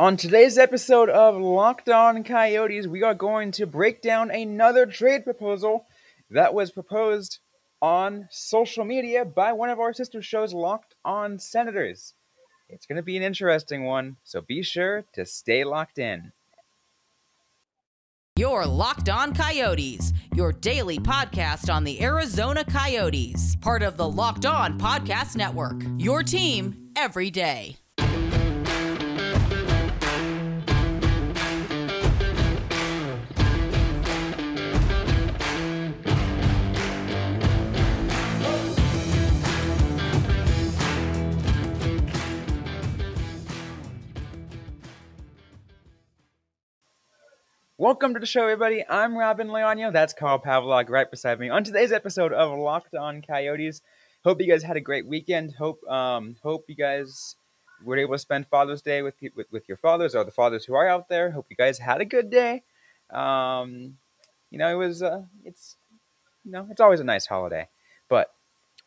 On today's episode of Locked On Coyotes, we are going to break down another trade proposal that was proposed on social media by one of our sister shows, Locked On Senators. It's going to be an interesting one, so be sure to stay locked in. Your Locked On Coyotes, your daily podcast on the Arizona Coyotes, part of the Locked On Podcast Network. Your team every day. Welcome to the show, everybody. I'm Robin Leano. That's Carl Pavlok right beside me. On today's episode of Locked On Coyotes, hope you guys had a great weekend. Hope um, hope you guys were able to spend Father's Day with, with with your fathers or the fathers who are out there. Hope you guys had a good day. Um, you know, it was uh, it's you know it's always a nice holiday, but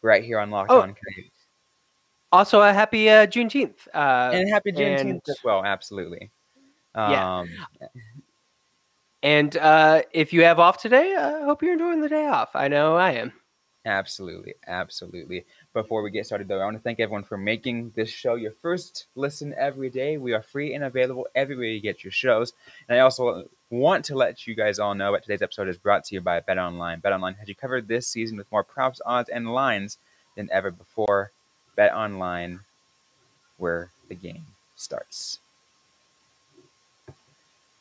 right here on Locked Oh, On Coyotes Also, a happy uh, Juneteenth. Uh, and happy Juneteenth and- as well. Absolutely. Yeah. And uh, if you have off today, I hope you're enjoying the day off. I know I am. Absolutely, absolutely. Before we get started, though, I want to thank everyone for making this show your first listen every day. We are free and available everywhere you get your shows. And I also want to let you guys all know that today's episode is brought to you by Bet Online. Bet Online has you covered this season with more props, odds, and lines than ever before. Bet Online, where the game starts.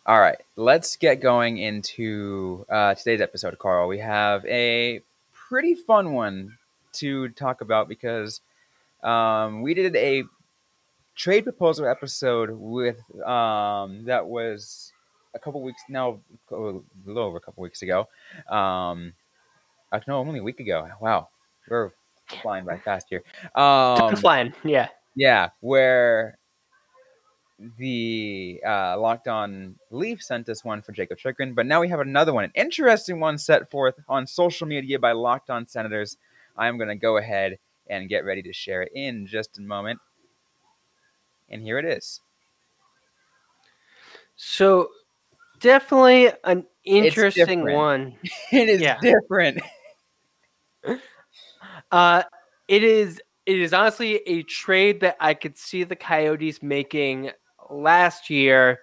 All right, let's get going into uh, today's episode, Carl. We have a pretty fun one to talk about because um, we did a trade proposal episode with um, that was a couple weeks now, a little over a couple weeks ago. Um, uh, no, only a week ago. Wow, we're flying by fast here. Um, flying. Yeah. yeah, where the uh, Locked On Leaf sent us one for Jakob Chychrun, but now we have another one, an interesting one set forth on social media by Locked On Senators. I'm going to go ahead and get ready to share it in just a moment. And here it is. So, definitely an interesting one. It is Yeah. different. Uh, it is. It is honestly a trade that I could see the Coyotes making last year.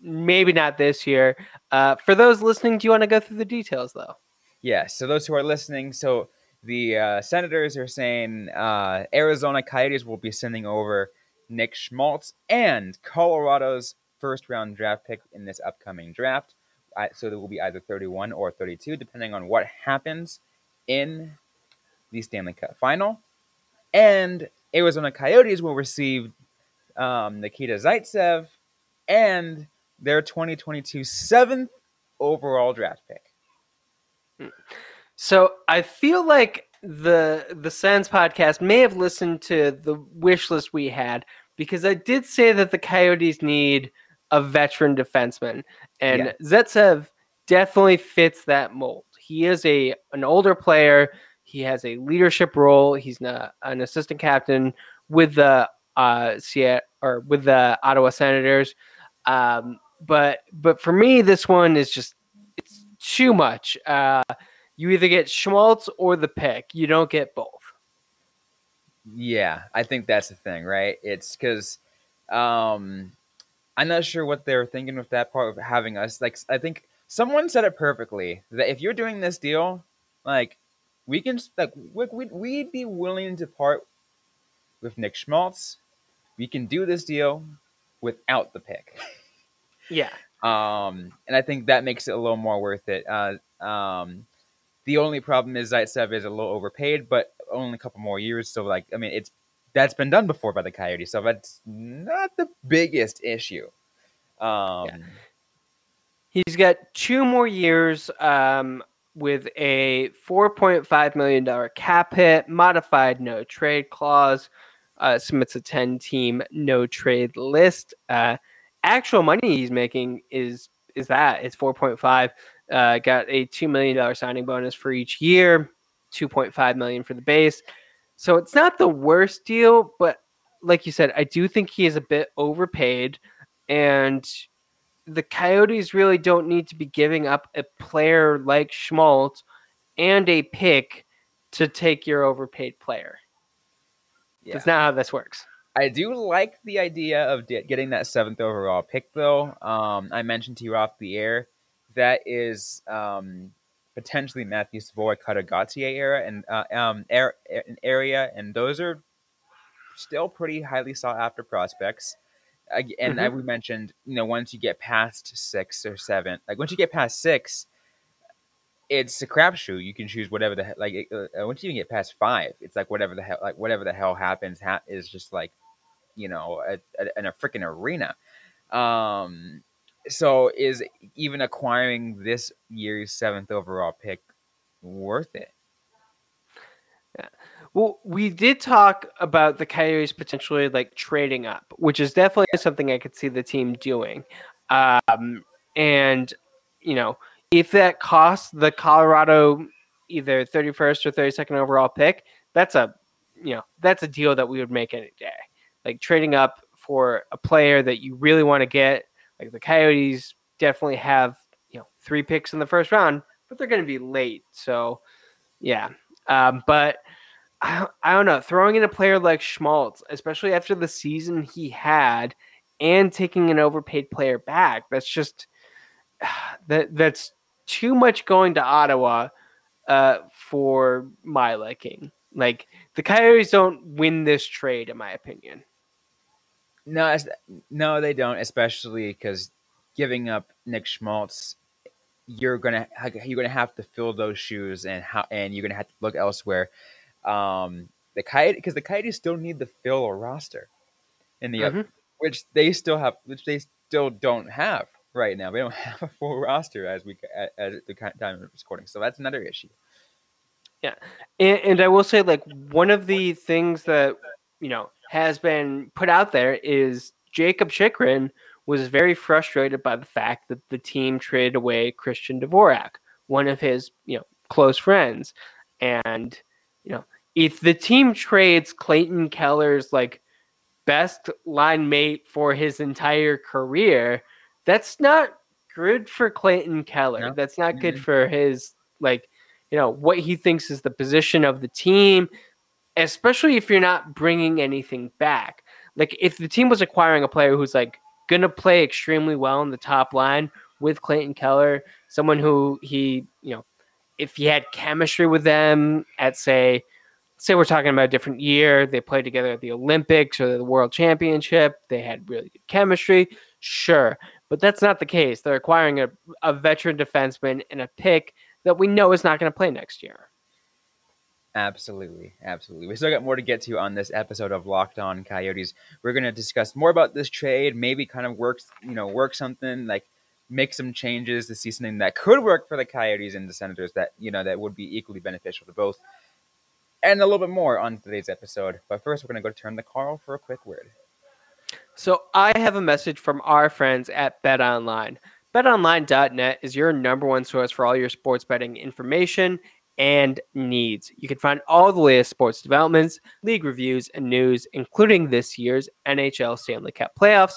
Maybe not this year. Uh, for those listening, do you want to go through the details though? Yes. So those who are listening, so the uh, Senators are saying uh, Arizona Coyotes will be sending over Nick Schmaltz and Colorado's first round draft pick in this upcoming draft. So there will be either 31 or 32, depending on what happens in the Stanley Cup final. And Arizona Coyotes will receive um, Nikita Zaitsev and their 2022 seventh overall draft pick. So I feel like the the Sens podcast may have listened to the wish list we had because I did say that the Coyotes need a veteran defenseman, and Yeah. Zaitsev definitely fits that mold. He is a an older player. He has a leadership role. He's not an assistant captain with the uh Seattle, or with the Ottawa Senators. Um, but but for me, this one is just it's too much. Uh, you either get Schmaltz or the pick. You don't get both. Yeah, I think that's the thing, right? It's because um, I'm not sure what they're thinking with that part of having us. Like, I think someone said it perfectly that if you're doing this deal, like, we can, like, we- we'd, we'd be willing to part with Nick Schmaltz. We can do this deal without the pick. Yeah. Um, and I think that makes it a little more worth it. Uh, um, the only problem is Zaitsev is a little overpaid, but only a couple more years. So, like, I mean, it's that's been done before by the Coyotes, so that's not the biggest issue. Um, He's got two more years um, with a $4.5 million cap hit, modified no trade clause, uh, submits a 10 team no trade list. Uh, actual money he's making is is that it's 4.5 uh, got a $2 million signing bonus for each year 2.5 million for the base so it's not the worst deal but like you said i do think he is a bit overpaid and the Coyotes really don't need to be giving up a player like Schmaltz and a pick to take your overpaid player. Yeah. That's not how this works. I do like the idea of getting that seventh overall pick, though. Um, I mentioned to you off the air that is um, potentially Matthew Savoie, Cutter Gauthier era and uh, um, er- an area, and those are still pretty highly sought after prospects. And I, we mentioned, you know, once you get past six or seven, like once you get past six, it's a crapshoot. You can choose whatever the he- like. Uh, uh, once you even get past five, it's like whatever the hell, like whatever the hell happens ha- is just like, you know, a, a, in a freaking arena. Um, so is even acquiring this year's seventh overall pick worth it? Well, we did talk about the Coyotes potentially like trading up, which is definitely something I could see the team doing. Um, and you know, if that costs the Colorado either 31st or 32nd overall pick, that's a you know, that's a deal that we would make any day. Like trading up for a player that you really want to get, like the Coyotes definitely have, you know, three picks in the first round, but they're going to be late. So, yeah. Um, but I, I don't know. Throwing in a player like Schmaltz, especially after the season he had, and taking an overpaid player back, that's just that that's too much going to Ottawa uh, for my liking. Like the Coyotes don't win this trade, in my opinion. No, no, they don't. Especially because giving up Nick Schmaltz, you're gonna you're gonna have to fill those shoes, and how and you're gonna have to look elsewhere. Um, the Coyotes because the Coyotes still need to fill a roster in the Mhm. which they still have, which they still don't have right now. We don't have a full roster as we at the time of recording, so that's another issue. And, and I will say, like, one of the things that, you know, has been put out there is Jakob Chychrun was very frustrated by the fact that the team traded away Christian Dvorak, one of his, you know, close friends. And, you know, if the team trades Clayton Keller's, like, best line mate for his entire career, that's not good for Clayton Keller. No. That's not good Mhm. for his, like, you know what he thinks is the position of the team especially if you're not bringing anything back like if the team was acquiring a player who's like gonna play extremely well in the top line with clayton keller someone who he you know if he had chemistry with them at say say we're talking about a different year they played together at the olympics or the world championship they had really good chemistry sure but that's not the case they're acquiring a, a veteran defenseman and a pick that we know is not going to play next year. Absolutely, absolutely. We still got more to get to on this episode of Locked On Coyotes. We're going to discuss more about this trade, maybe kind of work, you know, work something like make some changes to see something that could work for the Coyotes and the Senators that you know that would be equally beneficial to both, and a little bit more on today's episode. But first, we're going to go turn to Carl for a quick word. So I have a message from our friends at BetOnline. BetOnline.net is your number one source for all your sports betting information and needs. You can find all the latest sports developments, league reviews, and news, including this year's NHL Stanley Cup playoffs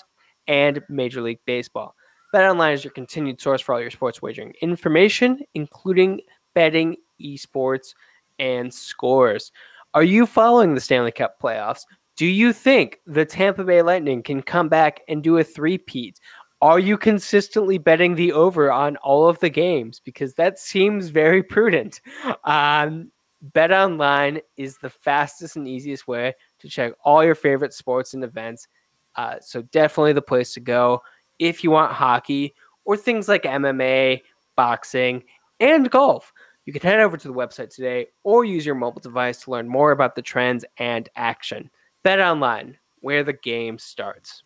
and Major League Baseball. BetOnline is your continued source for all your sports wagering information, including betting, esports, and scores. Are you following the Stanley Cup playoffs? Do you think the Tampa Bay Lightning can come back and do a three-peat? Are you consistently betting the over on all of the games? Because that seems very prudent. Um, Bet online is the fastest and easiest way to check all your favorite sports and events. Uh, so definitely the place to go if you want hockey or things like MMA, boxing, and golf. You can head over to the website today or use your mobile device to learn more about the trends and action. Bet online, where the game starts.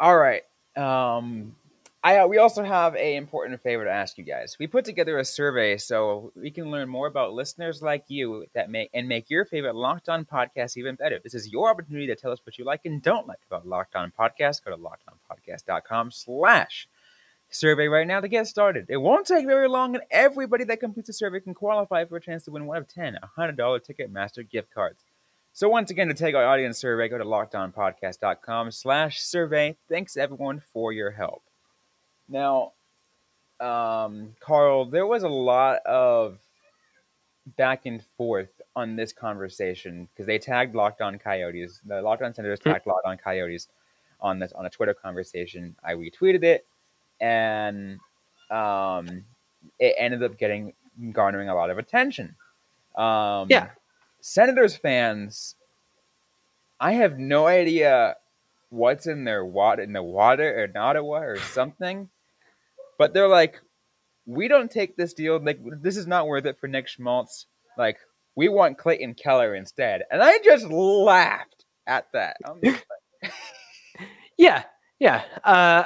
All right. Um, I we also have a important favor to ask you guys. We put together a survey so we can learn more about listeners like you that make and make your favorite Locked On podcast even better. This is your opportunity to tell us what you like and don't like about Locked On Podcast. Go to lockedonpodcast.com slash survey right now to get started. It won't take very long, and everybody that completes the survey can qualify for a chance to win one of 10 $100 Ticketmaster gift cards. So once again, to take our audience survey, go to lockedonpodcast.com slash survey. Thanks everyone for your help. Now, um, Carl, there was a lot of back and forth on this conversation because they tagged Locked On Coyotes. The Locked On Senators Hmm. tagged Locked On Coyotes on this on a Twitter conversation. I retweeted it, and um, it ended up getting garnering a lot of attention. Um, Yeah. Senators fans, I have no idea what's in their water in the water in Ottawa or something, but they're like, we don't take this deal. Like this is not worth it for Nick Schmaltz. Like we want Clayton Keller instead, and I just laughed at that. Like, Yeah, yeah. Uh,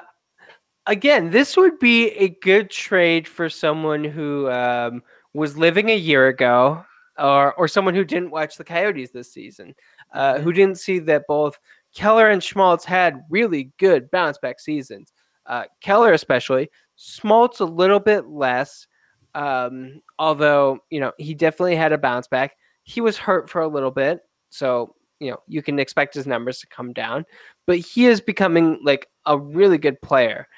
again, this would be a good trade for someone who um, was living a year ago, or or someone who didn't watch the Coyotes this season, uh, who didn't see that both Keller and Schmaltz had really good bounce back seasons. Uh, Keller, especially, Schmaltz a little bit less. Um, although you know he definitely had a bounce back. He was hurt for a little bit, so you know you can expect his numbers to come down but he is becoming like a really good player.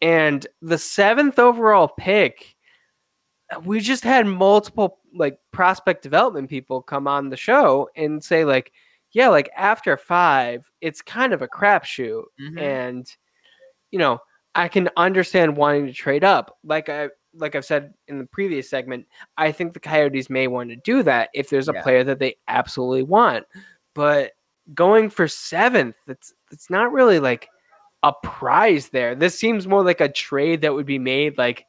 And the seventh overall pick, we just had multiple like prospect development people come on the show and say like, yeah, like after five, it's kind of a crapshoot, mhm. and you know I can understand wanting to trade up. Like I like I've said in the previous segment, I think the Coyotes may want to do that if there's a Yeah. player that they absolutely want. But going for seventh, that's it's not really like a prize there. This seems more like a trade that would be made like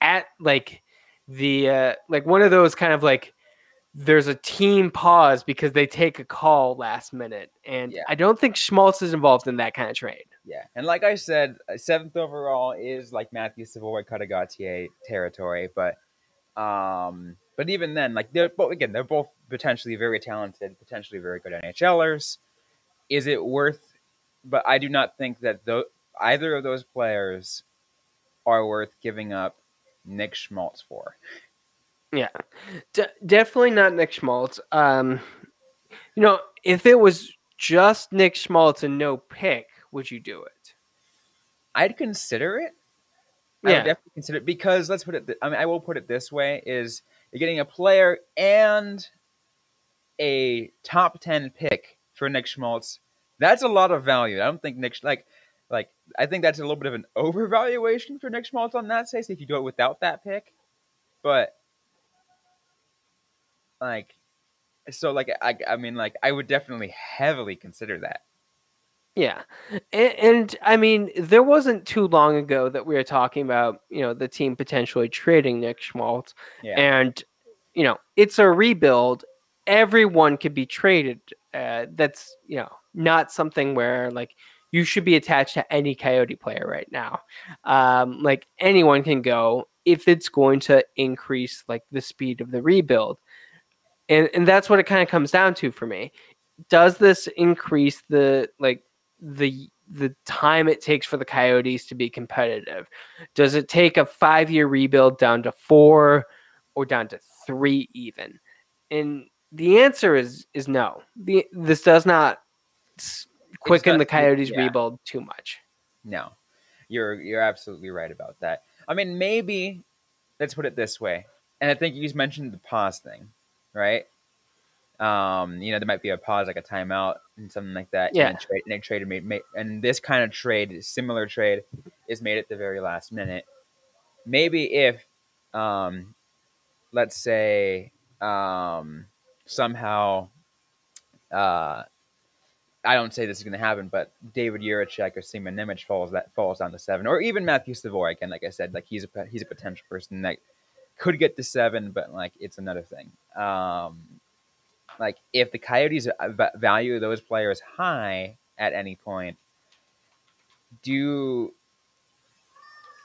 at like the uh like one of those kind of like there's a team pause because they take a call last minute. And Yeah. I don't think Schmaltz is involved in that kind of trade. Yeah, and like I said, uh, seventh overall is like Matthew Savoie Cuttagatier territory, but um, but even then, like they're both again, they're both potentially very talented, potentially very good NHLers. Is it worth? But I do not think that tho- either of those players are worth giving up Nick Schmaltz for. Yeah, De- definitely not Nick Schmaltz. Um, you know, if it was just Nick Schmaltz and no pick, would you do it? I'd consider it. I would Yeah, definitely consider it because let's put it. th- I mean, I will put it this way: is you're getting a player and a top ten pick for Nick Schmaltz. That's a lot of value. I don't think Nick like like I think that's a little bit of an overvaluation for Nick Schmaltz on that case if you do it without that pick. But like, so like I I mean like I would definitely heavily consider that. yeah, and, and I mean, there wasn't too long ago that we were talking about you know the team potentially trading Nick Schmaltz, Yeah. and you know it's a rebuild. Everyone could be traded. Uh, that's you know not something where like you should be attached to any Coyote player right now. Um, like anyone can go if it's going to increase like the speed of the rebuild, and and that's what it kind of comes down to for me. Does this increase the like the the time it takes for the Coyotes to be competitive? Does it take a five year rebuild down to four or down to three even? And the answer is is no. The this does not quicken the Coyotes yeah. rebuild too much. No, you're you're absolutely right about that. I mean, maybe let's put it this way, and I think you just mentioned the pause thing, right? Um, you know, there might be a pause, like a timeout, and something like that. Yeah. And a trade, and a trade made, made, and this kind of trade, similar trade, is made at the very last minute. Maybe if, um, let's say, um, somehow, uh, I don't say this is going to happen, but David Jiricek or Simon Nemec falls that falls down to seven, or even Matthew Savoie. Again, like I said, like he's a he's a potential person that could get to seven, but like it's another thing. Um, like if the Coyotes uh, value those players high at any point, do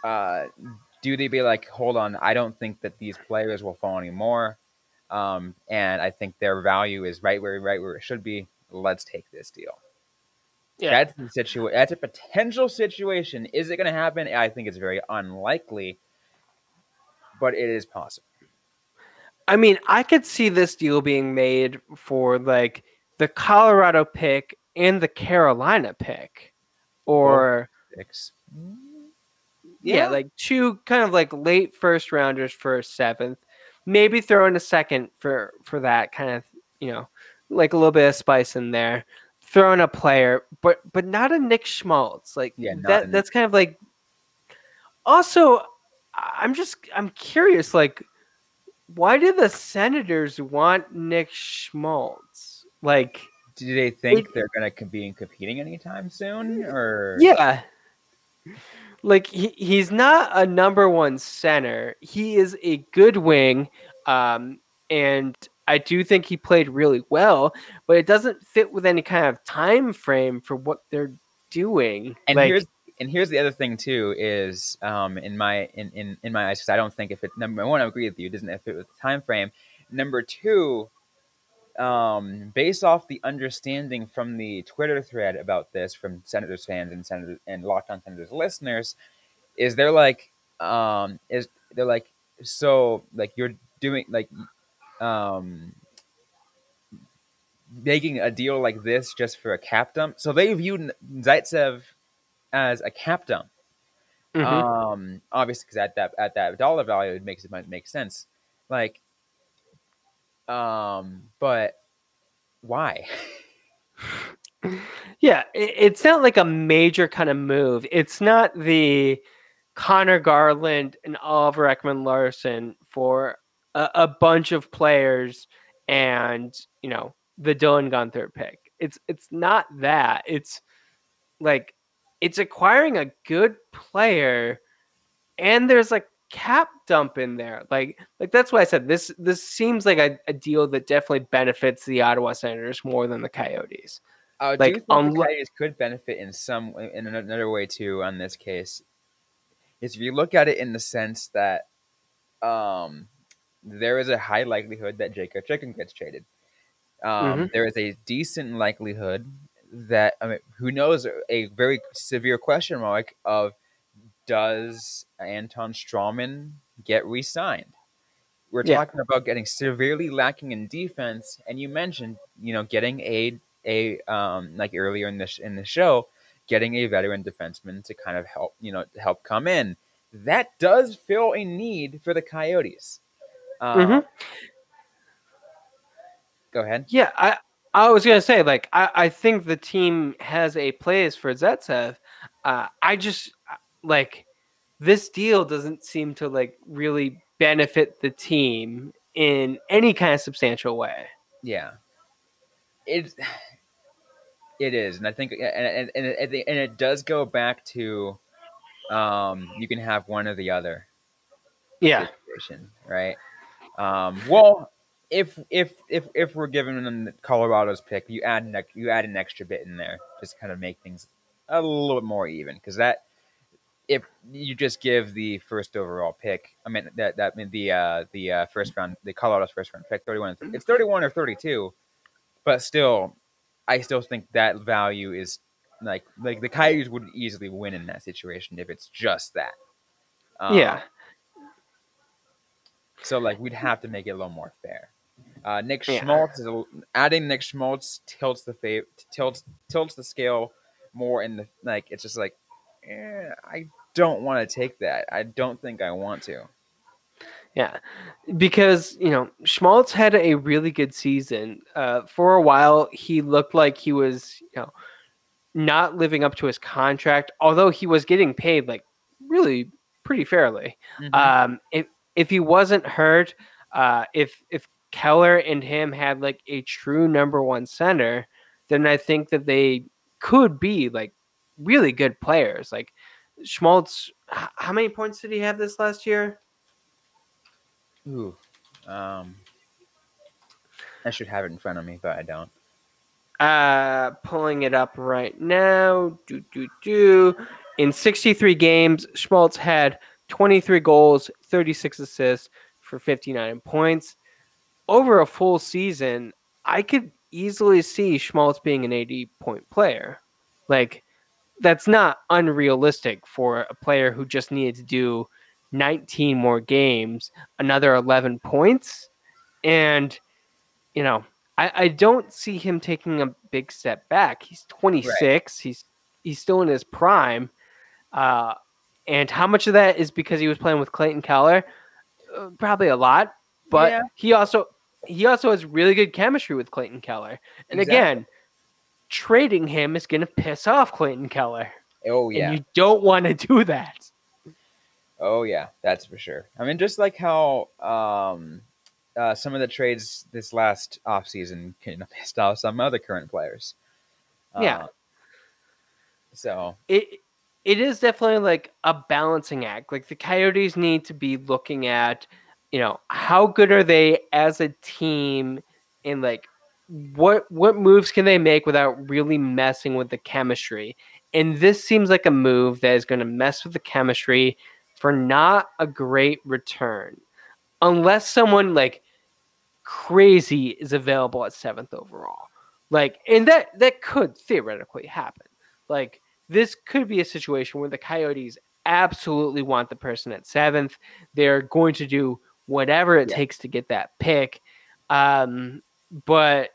uh, do they be like, hold on, I don't think that these players will fall anymore, um, and I think their value is right where right where it should be. Let's take this deal. Yeah. That's the situation. That's a potential situation. Is it going to happen? I think it's very unlikely, but it is possible. I mean, I could see this deal being made for like the Colorado pick and the Carolina pick, or Six. yeah. Yeah. like two kind of like late first rounders for a seventh, maybe throw in a second for for that kind of you know like a little bit of spice in there. Throw in a player, but but not a Nick Schmaltz. Like Yeah, that that's kind of like. Also, I'm just I'm curious. Like, why do the Senators want Nick Schmaltz? Like, Do they think they're gonna com- be competing anytime soon, or yeah, like he, he's not a number one center. He is a good wing, um, and I do think he played really well. But it doesn't fit with any kind of time frame for what they're doing. And like, here's and here's the other thing too is um, in my in, in, in my eyes because I don't think if it number one I agree with you it doesn't fit with the time frame. Number two, um, based off the understanding from the Twitter thread about this from Senators fans and Senators and Locked On Senators listeners, is they're like um, is they're like so like you're doing like um making a deal like this just for a cap dump. So they viewed Zaitsev as a cap dump. mhm. Um, obviously, because at that at that dollar value, it makes it might make sense. Like, um, but why? Yeah, it, it's not like a major kind of move. It's not the Conor Garland and Oliver Ekman Larsson for a, a bunch of players and you know the Dylan Guenther pick. It's it's not that. It's like it's acquiring a good player and there's a cap dump in there. Like like that's why I said this this seems like a, a deal that definitely benefits the Ottawa Senators more than the Coyotes. I Like, do think the Coyotes could benefit in some in another way too. On this case, is if you look at it in the sense that um, there is a high likelihood that Jakob Chychrun gets traded. Um, there is a decent likelihood that I mean, who knows? A very severe question mark of does Anton Stralman get re-signed? We're Yeah. talking about getting severely lacking in defense, and you mentioned, you know, getting a a um, like earlier in this in the show, getting a veteran defenseman to kind of help, you know, help come in. That does fill a need for the Coyotes. Um, Mhm. Go ahead. Yeah, I I was gonna say like I, I think the team has a place for Zaitsev. Uh, I just uh, like this deal doesn't seem to like really benefit the team in any kind of substantial way. Yeah, it it is, and I think, and and and it, and it does go back to, um, you can have one or the other Yeah, situation, right? Um, well, if if if if we're giving them Colorado's pick, you add an you add an extra bit in there, just kind of make things a little bit more even, because that if you just give the first overall pick, I mean that that mean the uh, the uh, first round, the Colorado's first round pick, thirty one. It's thirty one or thirty two, but still, I still think that value is like like the Coyotes would easily win in that situation if it's just that. Um, yeah, So like we'd have to make it a little more fair. Uh, Nick Yeah. Schmaltz is a, adding Nick Schmaltz tilts the fa- tilts tilts the scale more in the like it's just like eh, I don't want to take that. I don't think I want to. yeah. Because you know Schmaltz had a really good season. Uh, for a while, he looked like he was you know not living up to his contract, although he was getting paid like really pretty fairly. Mhm. Um, if if he wasn't hurt, uh, if if Keller and him had like a true number one center, then I think that they could be like really good players. Like Schmaltz, how many points did he have this last year? Ooh, um, I should have it in front of me, but I don't. Uh, pulling it up right now. Do do do. In 63 games, Schmaltz had 23 goals, 36 assists for 59 points. Over a full season, I could easily see Schmaltz being an 80 point player. Like, that's not unrealistic for a player who just needed to do 19 more games, another 11 points. And, you know, I, I don't see him taking a big step back. He's 26. He's he's still in his prime. Uh, and how much of that is because he was playing with Clayton Keller? Uh, probably a lot. But Yeah. he also he also has really good chemistry with Clayton Keller. And Exactly. again, trading him is going to piss off Clayton Keller. Oh yeah. And you don't want to do that. Oh yeah, that's for sure. I mean, just like how um, uh, some of the trades this last offseason kind of pissed off some other current players. Yeah. Uh, so it it is definitely like a balancing act. Like the Coyotes need to be looking at, you know, how good are they as a team and like what what moves can they make without really messing with the chemistry. And this seems like a move that is going to mess with the chemistry for not a great return. Unless someone like crazy is available at 7th overall. Like and that that could theoretically happen. Like this could be a situation where the Coyotes absolutely want the person at seventh. They're going to do whatever it Yeah. takes to get that pick. Um, but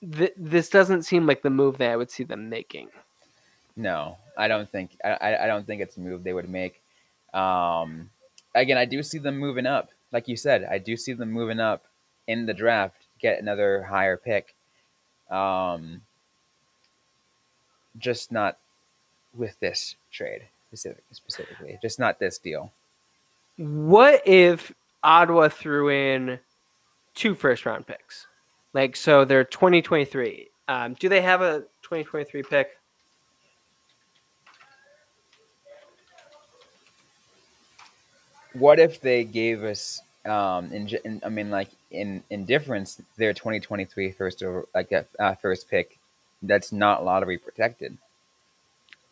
th- this doesn't seem like the move that I would see them making. no, I don't think I, I- I don't think it's a move they would make. Um, again, I do see them moving up. Like you said, I do see them moving up in the draft, get another higher pick. Um, just not with this trade specific, specifically, just not this deal. What if Ottawa threw in two first round picks? Like, so they're 2023. Um, do they have a 2023 pick? What if they gave us, um, in, in I mean, like in in difference, their 2023 first over like a uh, first pick that's not lottery protected.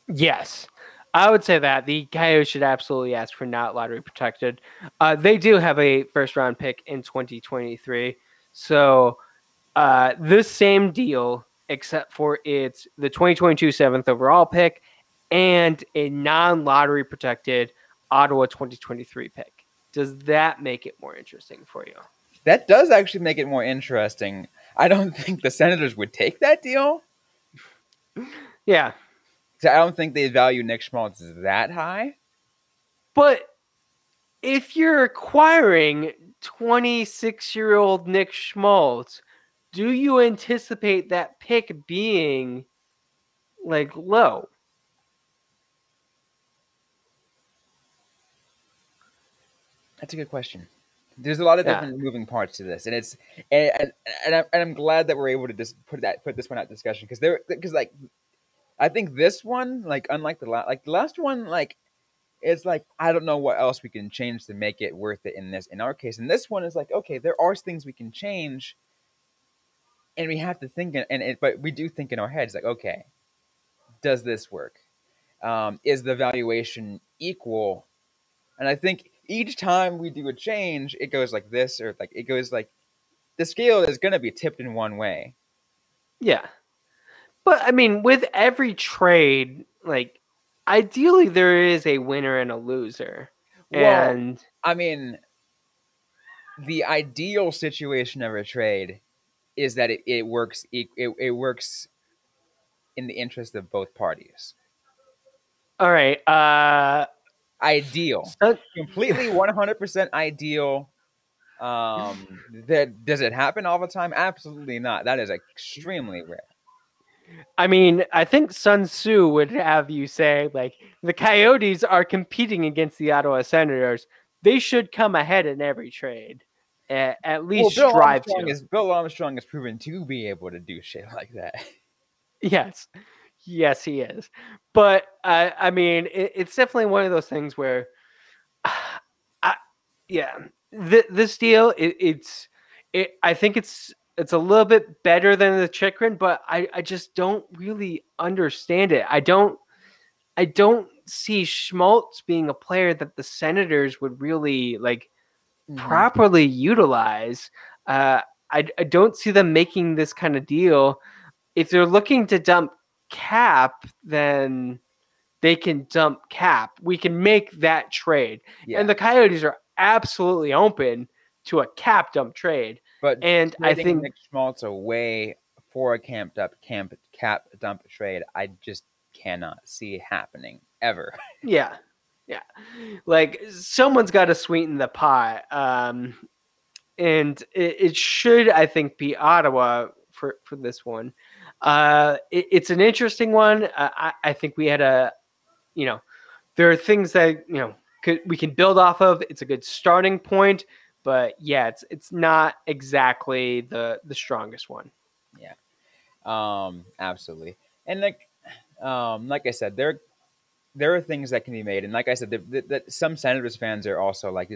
Yes, I would say that the Coyotes should absolutely ask for not lottery protected. Uh, they do have a first round pick in 2023, so uh, this same deal, except for it's the 2022 seventh overall pick and a non lottery protected Ottawa 2023 pick. Does that make it more interesting for you? That does actually make it more interesting. I don't think the Senators would take that deal. Yeah, I don't think they value Nick Schmaltz that high. But if you're acquiring 26 year old Nick Schmaltz, do you anticipate that pick being like low? That's a good question. There's a lot of Yeah. different moving parts to this, and it's and and, and, I'm, and I'm glad that we're able to just put that put this one out discussion because there because like I think this one like unlike the last like the last one like it's like I don't know what else we can change to make it worth it in this in our case and this one is like okay there are things we can change and we have to think in- and it but we do think in our heads like okay does this work um, is the valuation equal and I think each time we do a change, it goes like this, or like it goes like the scale is going to be tipped in one way. Yeah. But I mean, with every trade, like ideally there is a winner and a loser. Well, and I mean, the ideal situation of a trade is that it, it works e- it, it works in the interest of both parties. all right, uh Ideal, completely one hundred percent ideal. Um, that does it happen all the time? Absolutely not. That is extremely rare. I mean, I think Sun Tzu would have you say like the Coyotes are competing against the Ottawa Senators. They should come ahead in every trade. At, at least Bill strive Armstrong to. is Bill Armstrong has proven to be able to do shit like that. Yes, yes, he is. But I, I mean, it, it's definitely one of those things where, I, yeah, th- this deal, it, it's, it. I think it's it's a little bit better than the Chychrun, but I I just don't really understand it. I don't I don't see Schmaltz being a player that the Senators would really like properly utilize. Uh, I, I don't see them making this kind of deal. If they're looking to dump cap, then they can dump cap. We can make that trade. Yeah. And the Coyotes are absolutely open to a cap dump trade. But And I think Nick Schmaltz away for a camped up camp cap dump trade, I just cannot see happening ever. Yeah. Yeah. Like someone's got to sweeten the pot. Um, and it, it should, I think, be Ottawa for, for this one. Uh, it, it's an interesting one. I, I think we had a, you know, there are things that, you know, could, we can build off of. It's a good starting point. But yeah, it's it's not exactly the the strongest one. Yeah, um, absolutely. And like, um, like I said, there, there are things that can be made, and like I said, that some Senators fans are also like,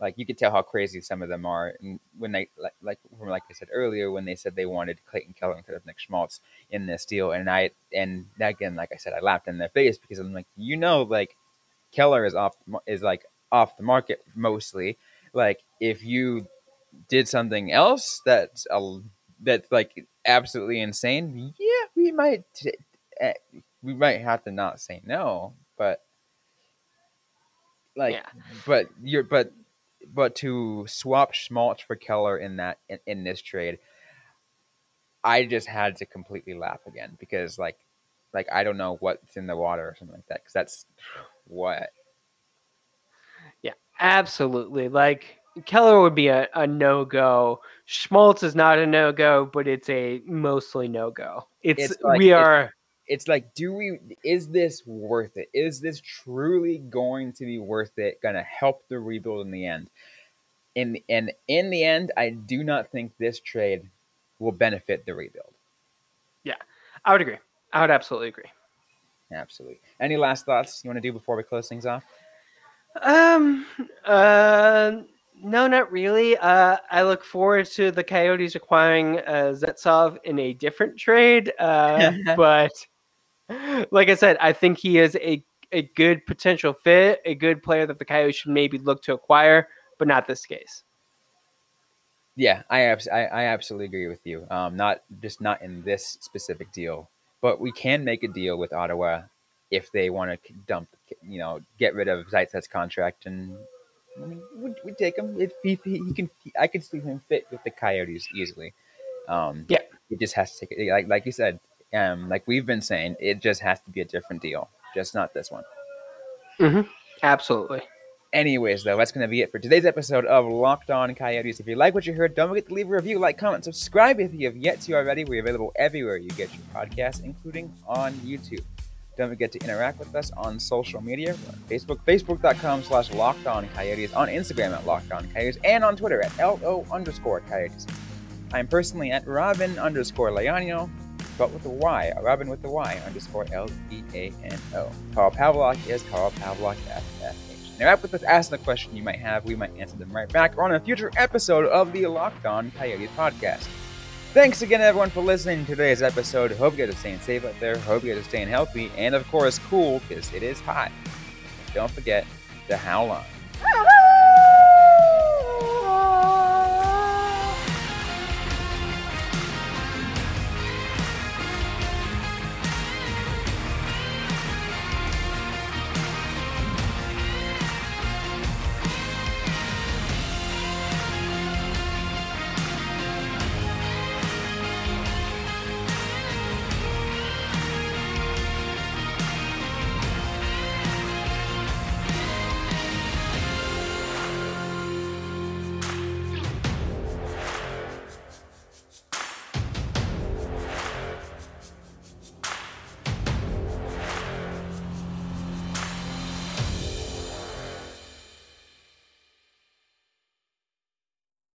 like you could tell how crazy some of them are. And when they, like, like, like I said earlier, when they said they wanted Clayton Keller instead of Nick Schmaltz in this deal, and I, and that again, like I said, I laughed in their face because I'm like, you know, like Keller is off, is like off the market mostly. Like if you did something else that's a that's like absolutely insane, yeah, we might uh, we might have to not say no, but like, Yeah. but you're but but to swap Schmaltz for Keller in that in, in this trade, I just had to completely laugh again because like like I don't know what's in the water or something like that because that's what Yeah, absolutely. Like Keller would be a, a no go. Schmaltz is not a no go, but it's a mostly no go. It's, It's like- we are it's like do we is this worth it is this truly going to be worth it gonna help the rebuild in the end in and in the end i do not think this trade will benefit the rebuild yeah I would agree. I would absolutely agree. absolutely any last thoughts you want to do before we close things off Um uh no, not really. Uh, I look forward to the Coyotes acquiring uh, Zaitsev in a different trade. Uh, but like I said, I think he is a, a good potential fit, a good player that the Coyotes should maybe look to acquire, but not this case. yeah i abs- I, I absolutely agree with you um not just not in this specific deal but we can make a deal with ottawa if they want to dump you know get rid of Zaitsev's contract and I mean, we we take him. If he, he, he can, I could see him fit with the Coyotes easily. Um, Yeah. it just has to take it. Like like you said, um, like we've been saying, it just has to be a different deal, just not this one. Absolutely. Anyways, though, that's going to be it for today's episode of Locked On Coyotes. If you like what you heard, don't forget to leave a review, like, comment, subscribe if you have yet to already. We're available everywhere you get your podcasts, including on YouTube. Don't forget to interact with us on social media. On Facebook, facebook.com slash Locked On Coyotes, on Instagram at Locked On Coyotes, and on Twitter at LO underscore Coyotes. I'm personally at Robin underscore Leano, but with a Y, Robin with the Y underscore L E A N O. Carl Pavlok is Carl Pavlok FFH. Interact with us, ask the question you might have. We might answer them right back on a future episode of the Locked On Coyotes podcast. Thanks again, everyone, for listening to today's episode. Hope you guys are staying safe out there. Hope you guys are staying healthy. And, of course, cool, because it is hot. Don't forget to howl on.